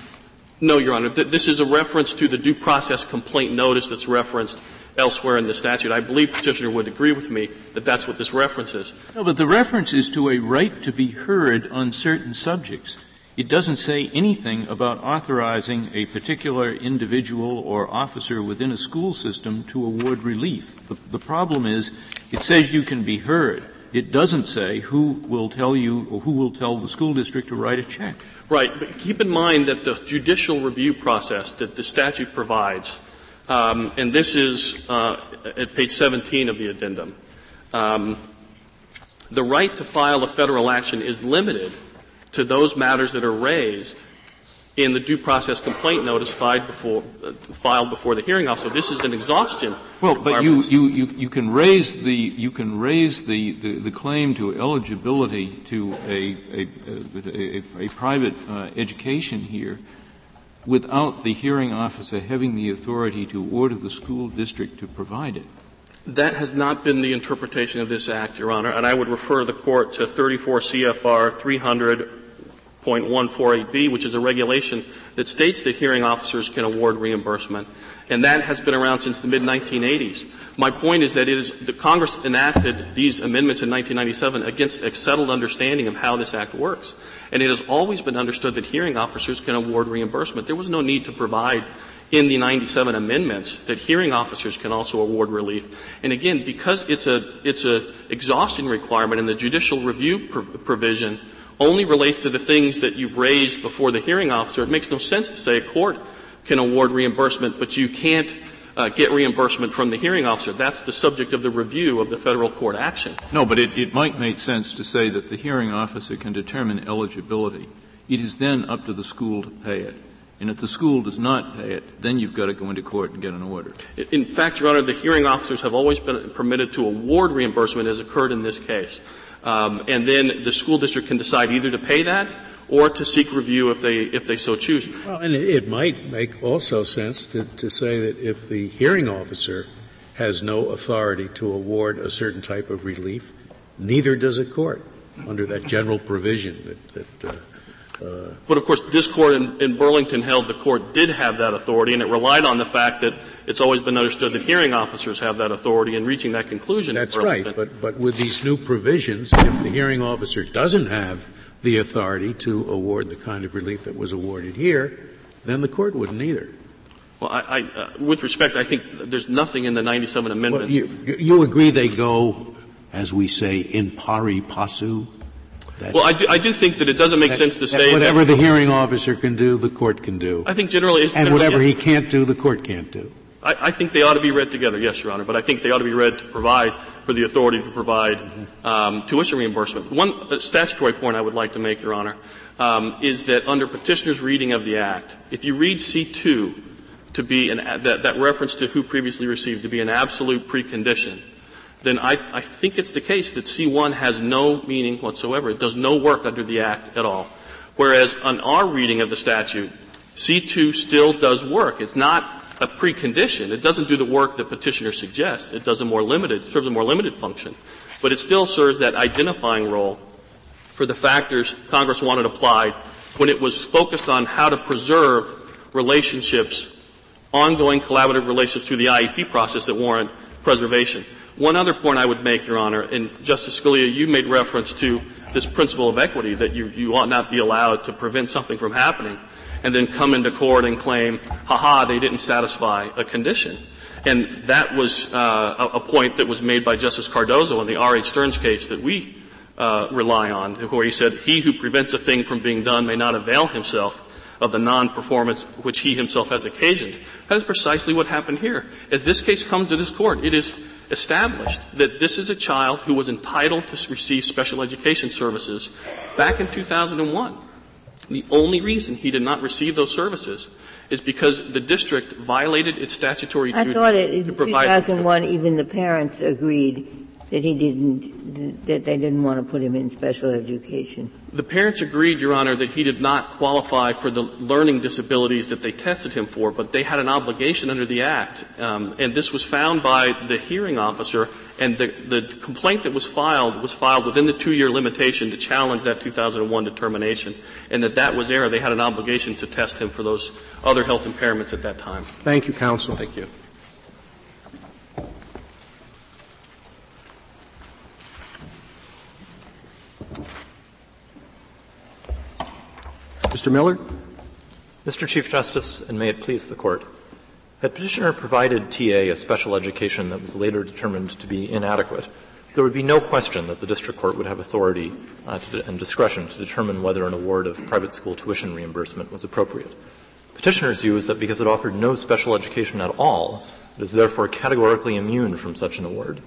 No, Your Honor. This is a reference to the due process complaint notice that's referenced elsewhere in the statute. I believe petitioner would agree with me that that's what this reference is. No, but the reference is to a right to be heard on certain subjects. It doesn't say anything about authorizing a particular individual or officer within a school system to award relief. The, the problem is it says you can be heard. It doesn't say who will tell you or who will tell the school district to write a check. Right, but keep in mind that the judicial review process that the statute provides um, and this is uh, at page 17 of the addendum. Um, the right to file a federal action is limited to those matters that are raised in the due process complaint notice filed before, uh, filed before the hearing officer. This is an exhaustion. Well, but you, you, you, you can raise the you can raise the, the, the claim to eligibility to a a, a, a, a private uh, education here without the hearing officer having the authority to order the school district to provide it. That has not been the interpretation of this Act, Your Honor, and I would refer the Court to 34 CFR 300.148B, which is a regulation that states that hearing officers can award reimbursement and that has been around since the mid 1980s. My point is that it is the Congress enacted these amendments in 1997 against a settled understanding of how this act works, and it has always been understood that hearing officers can award reimbursement. There was no need to provide in the 97 amendments that hearing officers can also award relief. And again, because it's a it's a exhaustion requirement and the judicial review pr- provision only relates to the things that you've raised before the hearing officer, it makes no sense to say a court can award reimbursement, but you can't uh, get reimbursement from the hearing officer. That's the subject of the review of the federal court action. No, but it, it might make sense to say that the hearing officer can determine eligibility. It is then up to the school to pay it. And if the school does not pay it, then you've got to go into court and get an order. In fact, Your Honor, the hearing officers have always been permitted to award reimbursement as occurred in this case. Um, and then the school district can decide either to pay that or to seek review if they, if they so choose. Well, and it might make also sense to, to say that if the hearing officer has no authority to award a certain type of relief, neither does a court under that general provision that, that uh, uh, but of course, this court in, in, Burlington held the court did have that authority, and it relied on the fact that it's always been understood that hearing officers have that authority in reaching that conclusion. That's right. But but with these new provisions, if the hearing officer doesn't have the authority to award the kind of relief that was awarded here, then the court wouldn't either. Well, I, I, uh, with respect, I think there's nothing in the 97 amendments. Well, you, you, agree they go, as we say, in pari passu? well, I do, I do, think that it doesn't make that, sense to say whatever that the hearing officer can do, the court can do. I think generally, and whatever he can't do, the court can't do. I, I, think they ought to be read together, yes, Your Honor, but I think they ought to be read to provide for the authority to provide um, tuition reimbursement. One statutory point I would like to make, Your Honor, um, is that under petitioner's reading of the Act, if you read C2 to be an, that, that reference to who previously received to be an absolute precondition, then I, I think it's the case that C1 has no meaning whatsoever. It does no work under the Act at all. Whereas on our reading of the statute, C2 still does work. It's not a precondition. It doesn't do the work that petitioner suggests. It does a more limited, serves a more limited function. But it still serves that identifying role for the factors Congress wanted applied when it was focused on how to preserve relationships, ongoing collaborative relationships through the IEP process that warrant preservation. One other point I would make, Your Honor, and Justice Scalia, you made reference to this principle of equity that you, you ought not be allowed to prevent something from happening and then come into court and claim, ha ha, they didn't satisfy a condition. And that was uh, a, a, point that was made by Justice Cardozo in the R.H. Stearns case that we uh, rely on, where he said, he who prevents a thing from being done may not avail himself of the non-performance which he himself has occasioned. That is precisely what happened here. As this case comes to this court, it is established that this is a child who was entitled to receive special education services back in 2001. The only reason he did not receive those services is because the district violated its statutory duty I thought it, in 2001 even the parents agreed that he didn't, that they didn't want to put him in special education. The parents agreed, Your Honor, that he did not qualify for the learning disabilities that they tested him for, but they had an obligation under the Act. Um, and this was found by the hearing officer, and the, the complaint that was filed was filed within the two-year limitation to challenge that 2001 determination, and that that was error. They had an obligation to test him for those other health impairments at that time. Thank you, counsel. Thank you. Mr. Miller? Mr. Chief Justice, and may it please the Court. Had Petitioner provided TA a special education that was later determined to be inadequate, there would be no question that the district court would have authority uh, to, and discretion to determine whether an award of private school tuition reimbursement was appropriate. Petitioner's view is that because it offered no special education at all, it is therefore categorically immune from such an award.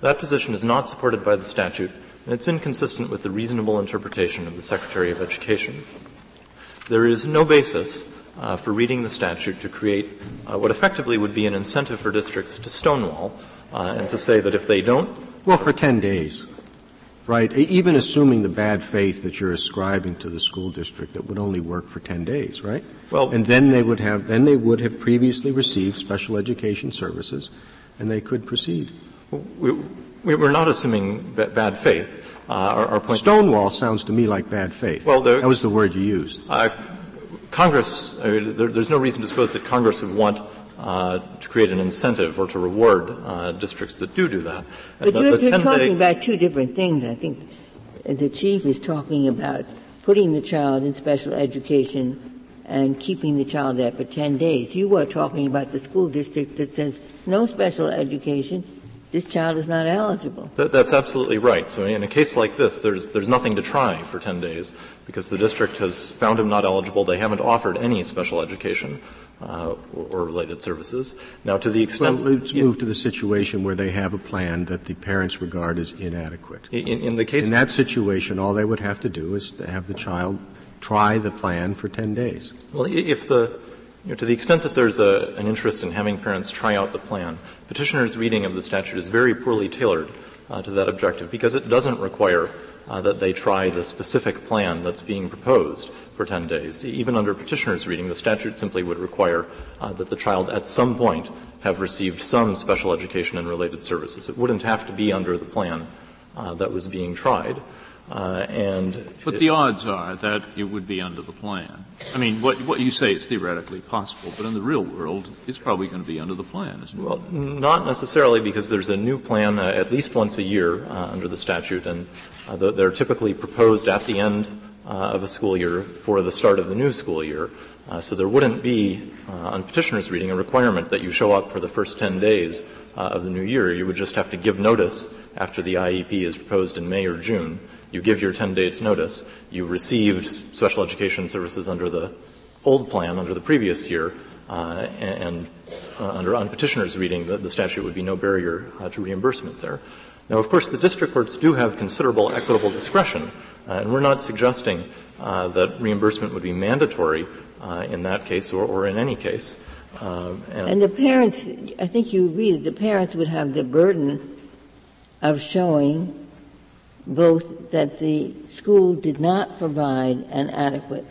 That position is not supported by the statute, and it's inconsistent with the reasonable interpretation of the Secretary of Education. There is no basis uh, for reading the statute to create uh, what effectively would be an incentive for districts to stonewall uh, and to say that if they don't. Well, for 10 days, right? Even assuming the bad faith that you're ascribing to the school district, that would only work for 10 days, right? Well, and then they would have, then they would have previously received special education services and they could proceed. We, we're not assuming bad faith. Uh, our, our, point Stonewall sounds to me like bad faith. Well, that was the word you used. Uh, Congress, there, there's no reason to suppose that Congress would want uh, to create an incentive or to reward uh, districts that do do that. But the, you're, you're talking about two different things. I think the chief is talking about putting the child in special education and keeping the child there for 10 days. You are talking about the school district that says no special education, this child is not eligible. That, that's absolutely right. So in a case like this, there's, there's nothing to try for 10 days because the district has found him not eligible. They haven't offered any special education. Uh, or, related services. Now, to the extent well, let's move to the situation where they have a plan that the parents regard as inadequate. In, in the case in that situation, all they would have to do is to have the child try the plan for 10 days. Well, if the you know, to the extent that there's a, an interest in having parents try out the plan, petitioner's reading of the statute is very poorly tailored uh, to that objective because it doesn't require uh, that they try the specific plan that's being proposed for 10 days. Even under petitioner's reading, the statute simply would require uh, that the child at some point have received some special education and related services. It wouldn't have to be under the plan uh, that was being tried. Uh, and but the odds are that it would be under the plan. I mean, what, what you say is theoretically possible, but in the real world, it's probably going to be under the plan, isn't it? Well, not necessarily, because there's a new plan uh, at least once a year uh, under the statute, and uh, they're typically proposed at the end uh, of a school year for the start of the new school year. Uh, so there wouldn't be, on petitioner's reading, a requirement that you show up for the first 10 days of the new year. You would just have to give notice after the IEP is proposed in May or June you give your 10 days notice, you received special education services under the old plan, under the previous year, uh, and, uh, under on petitioner's reading, the, the statute would be no barrier uh, to reimbursement there. Now, of course, the district courts do have considerable equitable discretion, uh, and we're not suggesting uh, that reimbursement would be mandatory uh, in that case or, or in any case. Um, and, and, the parents, I think you agree that the parents would have the burden of showing both that the school did not provide an adequate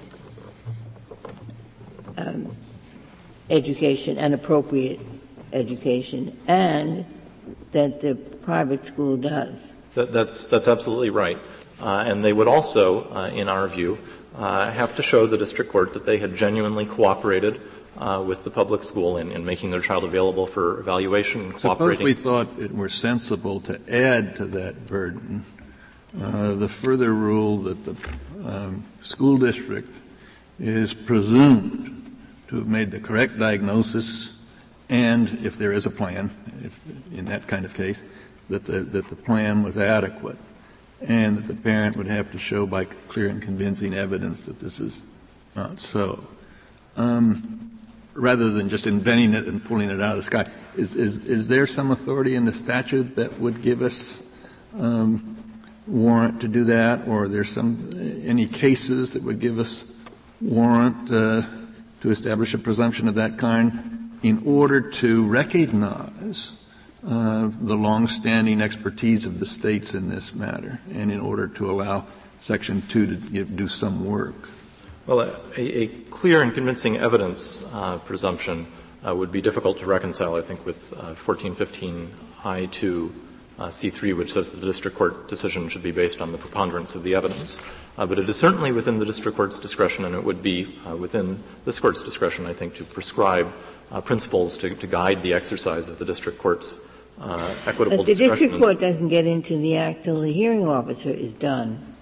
um, education, an appropriate education, and that the private school does. That, that's, that's absolutely right. Uh, and they would also, uh, in our view, uh, have to show the district court that they had genuinely cooperated uh, with the public school in, in, making their child available for evaluation and cooperating. Suppose we thought it were sensible to add to that burden uh, the further rule that the um, school district is presumed to have made the correct diagnosis and, if there is a plan, if, in that kind of case, that the, that the plan was adequate and that the parent would have to show by clear and convincing evidence that this is not so. Um, rather than just inventing it and pulling it out of the sky, is, is, is there some authority in the statute that would give us um, warrant to do that, or there some any cases that would give us warrant uh, to establish a presumption of that kind in order to recognize the long-standing expertise of the states in this matter, and in order to allow Section 2 to give, do some work? Well, a, a clear and convincing evidence uh, presumption uh, would be difficult to reconcile, I think, with 1415 uh, I2 uh, C3, which says that the district court decision should be based on the preponderance of the evidence. Uh, but it is certainly within the district court's discretion, and it would be uh, within this court's discretion, I think, to prescribe uh, principles to, to, guide the exercise of the district court's uh, equitable but the district court doesn't get into the act till the hearing officer is done.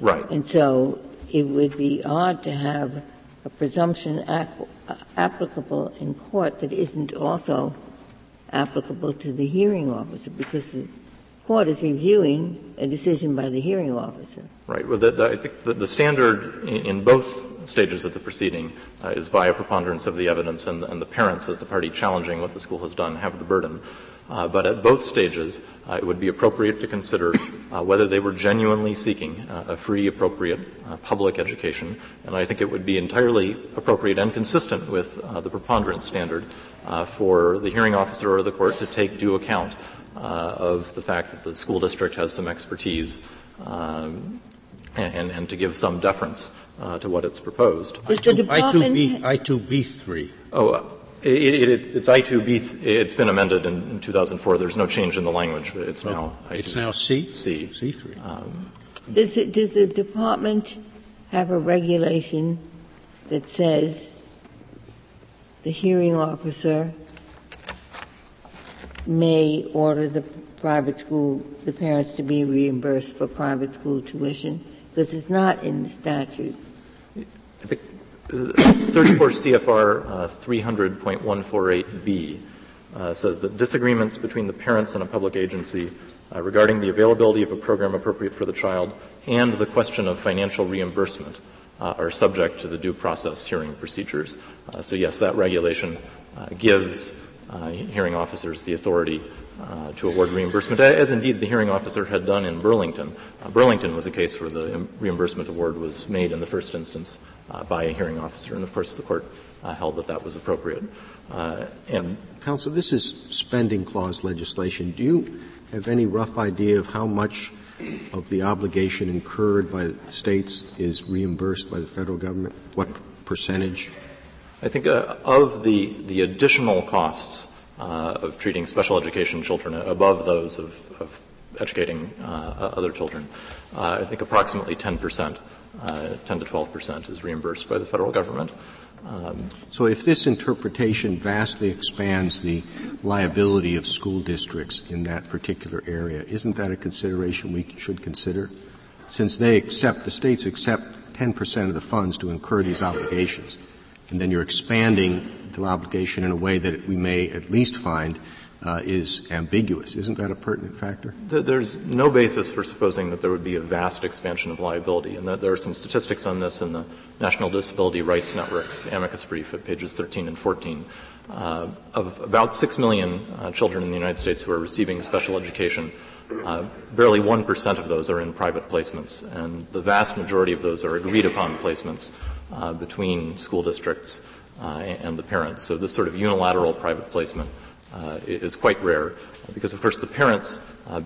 Right. And so it would be odd to have a presumption uh, applicable in court that isn't also applicable to the hearing officer because the court is reviewing a decision by the hearing officer. Right. Well, the, the, I think the, the standard in, in, both stages of the proceeding uh, is by a preponderance of the evidence, and, and, the parents, as the party challenging what the school has done, have the burden. Uh, but at both stages, uh, it would be appropriate to consider uh, whether they were genuinely seeking uh, a free, appropriate uh, public education. And I think it would be entirely appropriate and consistent with the preponderance standard uh, for the hearing officer or the court to take due account uh, of the fact that the school district has some expertise um, and, and, to give some deference uh, to what it's proposed. I2B, I2B3. Oh, uh, it, it, it, it's I2B. It's been amended in, in, 2004. There's no change in the language, but it's now. I2, it's now C. C. C3. Um, does, it, does the department have a regulation that says the hearing officer may order the private school, the parents to be reimbursed for private school tuition, because it's not in the statute. The, 34 CFR uh, 300.148b uh, says that disagreements between the parents and a public agency uh, regarding the availability of a program appropriate for the child and the question of financial reimbursement uh, are subject to the due process hearing procedures. Uh, so yes, that regulation uh, gives hearing officers the authority uh, to award reimbursement, as indeed the hearing officer had done in Burlington. Uh, Burlington was a case where the reimbursement award was made in the first instance uh, by a hearing officer, and of course the court held that that was appropriate. and counsel, this is spending clause legislation. Do you have any rough idea of how much of the obligation incurred by the states is reimbursed by the federal government? What percentage? I think uh, of the, the additional costs uh, of treating special education children above those of, of educating uh, other children, uh, I think approximately 10 percent, uh, 10 to 12 percent is reimbursed by the federal government. Um, so if this interpretation vastly expands the liability of school districts in that particular area, isn't that a consideration we should consider? Since they accept, the states accept 10% of the funds to incur these obligations, and then you're expanding the obligation in a way that we may at least find uh, is ambiguous. Isn't that a pertinent factor? There's no basis for supposing that there would be a vast expansion of liability, and there are some statistics on this in the National Disability Rights Network's amicus brief at pages 13 and 14. Uh, of about 6 million uh, children in the United States who are receiving special education, uh, barely 1% of those are in private placements, and the vast majority of those are agreed upon placements uh, between school districts uh, and the parents. So this sort of unilateral private placement is quite rare because, of course, the parents uh,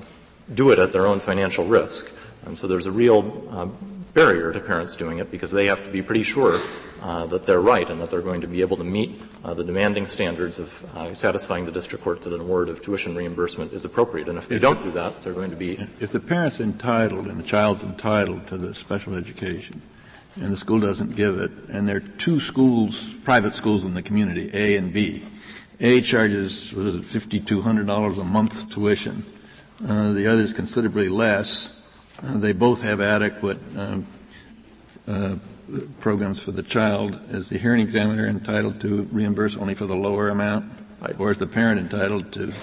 do it at their own financial risk. And so there's a real uh, barrier to parents doing it because they have to be pretty sure uh, that they're right and that they're going to be able to meet uh, the demanding standards of uh, satisfying the district court that an award of tuition reimbursement is appropriate. And if they if don't do that, they're going to be. If the parent's entitled and the child's entitled to the special education, and the school doesn't give it, and there are two schools, private schools in the community, A and B, a charges, what is it, $5,200 a month tuition. Uh, the other is considerably less. Uh, they both have adequate um, uh, programs for the child. Is the hearing examiner entitled to reimburse only for the lower amount? Right. Or is the parent entitled to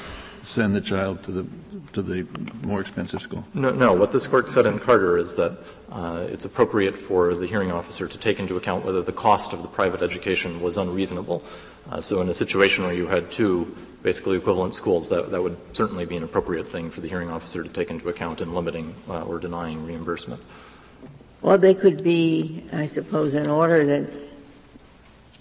send the child to the to the more expensive school? No, no. What this court said in Carter is that uh, it's appropriate for the hearing officer to take into account whether the cost of the private education was unreasonable. Uh, so in a situation where you had two basically equivalent schools, that, that would certainly be an appropriate thing for the hearing officer to take into account in limiting uh, or denying reimbursement. Well, there could be, I suppose, an order that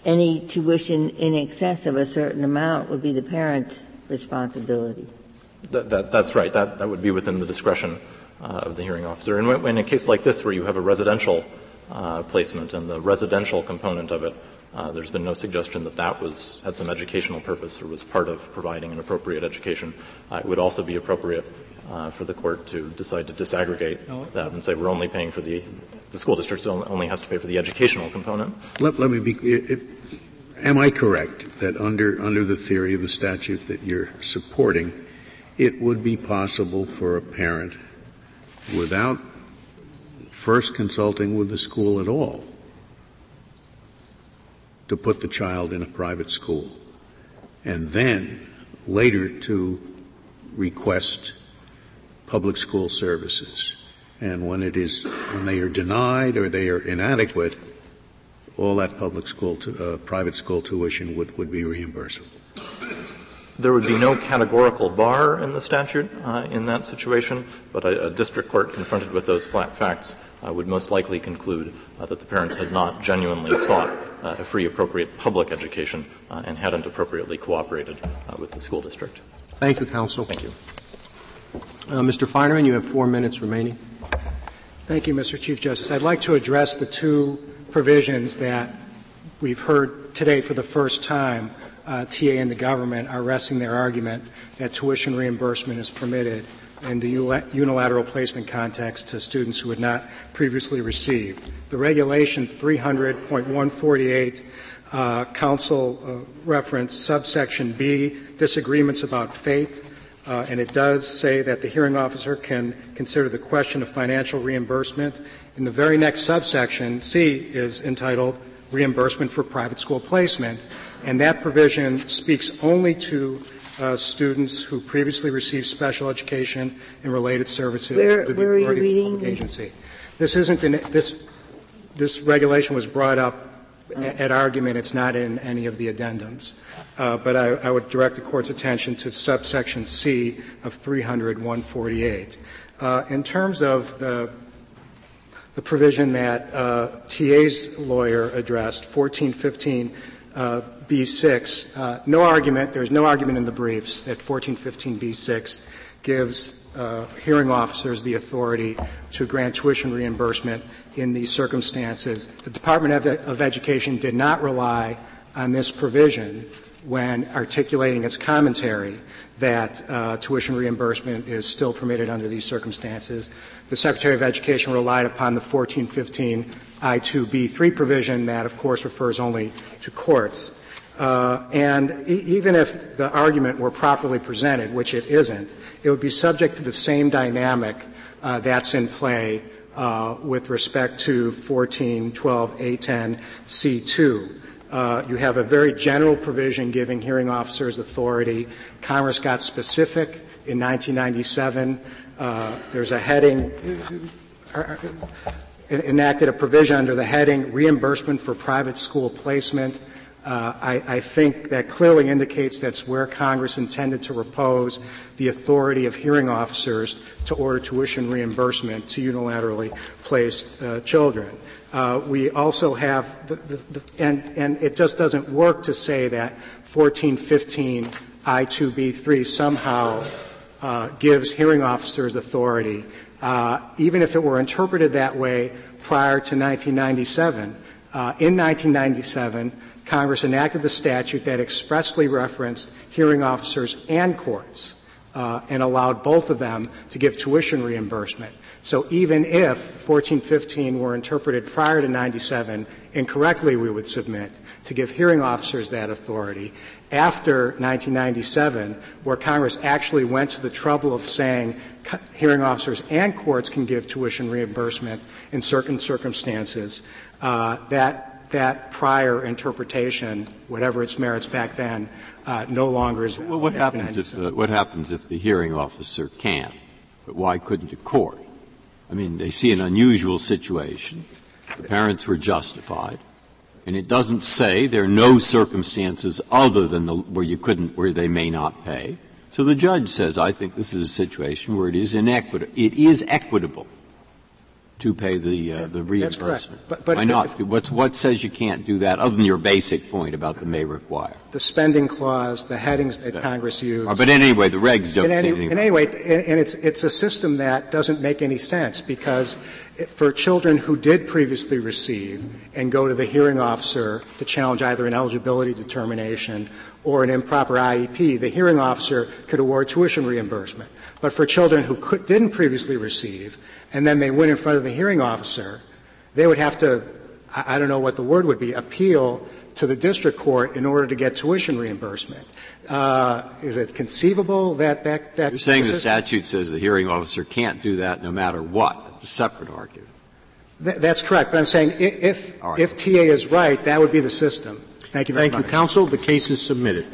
any tuition in excess of a certain amount would be the parent's responsibility. That, that, that's right. That, that would be within the discretion uh, of the hearing officer. And when, when, in a case like this, where you have a residential uh, placement and the residential component of it, uh, there's been no suggestion that that was had some educational purpose or was part of providing an appropriate education. Uh, it would also be appropriate uh, for the court to decide to disaggregate that and say we're only paying for the the school district only has to pay for the educational component. Let, let me be. It, it, am I correct that under under the theory of the statute that you're supporting, it would be possible for a parent without first consulting with the school at all to put the child in a private school and then later to request public school services. And when it is, when they are denied or they are inadequate, all that public school, to, uh, private school tuition would, would be reimbursable there would be no categorical bar in the statute uh, in that situation, but a, a, district court confronted with those flat facts uh, would most likely conclude uh, that the parents had not genuinely sought uh, a free, appropriate public education uh, and hadn't appropriately cooperated uh, with the school district. Thank you, counsel. Thank you. Mr. Feinerman, you have four minutes remaining. Thank you, Mr. Chief Justice. I'd like to address the two provisions that we've heard today for the first time uh, TA and the government are resting their argument that tuition reimbursement is permitted in the unilateral placement context to students who had not previously received. The regulation 300.148 uh, counsel uh, reference subsection B disagreements about FAPE. Uh, and it does say that the hearing officer can consider the question of financial reimbursement. In the very next subsection, C is entitled reimbursement for private school placement, and that provision speaks only to uh, students who previously received special education and related services where, the where authority of the public agency. This isn't in, this this regulation was brought up at argument. It's not in any of the addendums. Uh, but I, I, would direct the court's attention to subsection C of 300.148. Uh, in terms of the the provision that uh, TA's lawyer addressed, 1415 uh, B6. Uh, no argument, there's no argument in the briefs that 1415 B6 gives uh, hearing officers the authority to grant tuition reimbursement in these circumstances. The Department of, of Education did not rely on this provision when articulating its commentary that uh, tuition reimbursement is still permitted under these circumstances. The Secretary of Education relied upon the 1415 I2B3 provision that, of course, refers only to courts. Uh, and e- even if the argument were properly presented, which it isn't, it would be subject to the same dynamic uh, that's in play uh, with respect to 1412 A10 C2. Uh, you have a very general provision giving hearing officers authority. Congress got specific in 1997. Uh, there's a heading enacted a provision under the heading reimbursement for private school placement. Uh, I, I, think that clearly indicates that's where Congress intended to repose the authority of hearing officers to order tuition reimbursement to unilaterally placed uh, children. Uh, we also have, the, the, the, and, and it just doesn't work to say that 1415 I2B3 somehow uh, gives hearing officers authority. Uh, even if it were interpreted that way prior to 1997, uh, in 1997, Congress enacted the statute that expressly referenced hearing officers and courts uh, and allowed both of them to give tuition reimbursement. So even if 1415 were interpreted prior to 97 incorrectly, we would submit to give hearing officers that authority. After 1997, where Congress actually went to the trouble of saying hearing officers and courts can give tuition reimbursement in certain circumstances, uh, that that prior interpretation, whatever its merits back then, uh, no longer is. Well, what happens if the, what happens if the hearing officer can't? But why couldn't a court? I mean, they see an unusual situation. The parents were justified, and it doesn't say there are no circumstances other than the, where you couldn't, where they may not pay. So the judge says, I think this is a situation where it is inequitable. It is equitable to pay the uh, the reimbursement. But, but Why not? What's, what says you can't do that, other than your basic point about the may require? The spending clause, the headings that Congress used. Oh, but anyway, the regs don't in say any, anything. In any way, and it's it's a system that doesn't make any sense because for children who did previously receive and go to the hearing officer to challenge either an eligibility determination or an improper IEP, the hearing officer could award tuition reimbursement. But for children who could, didn't previously receive and then they went in front of the hearing officer, they would have to, I don't know what the word would be, appeal to the district court in order to get tuition reimbursement. Uh, is it conceivable that that that you're saying the statute says the hearing officer can't do that no matter what? It's a separate argument. Th- that's correct, but I'm saying if right. if TA is right, that would be the system. Thank you very much. Thank much. you, counsel. The case is submitted.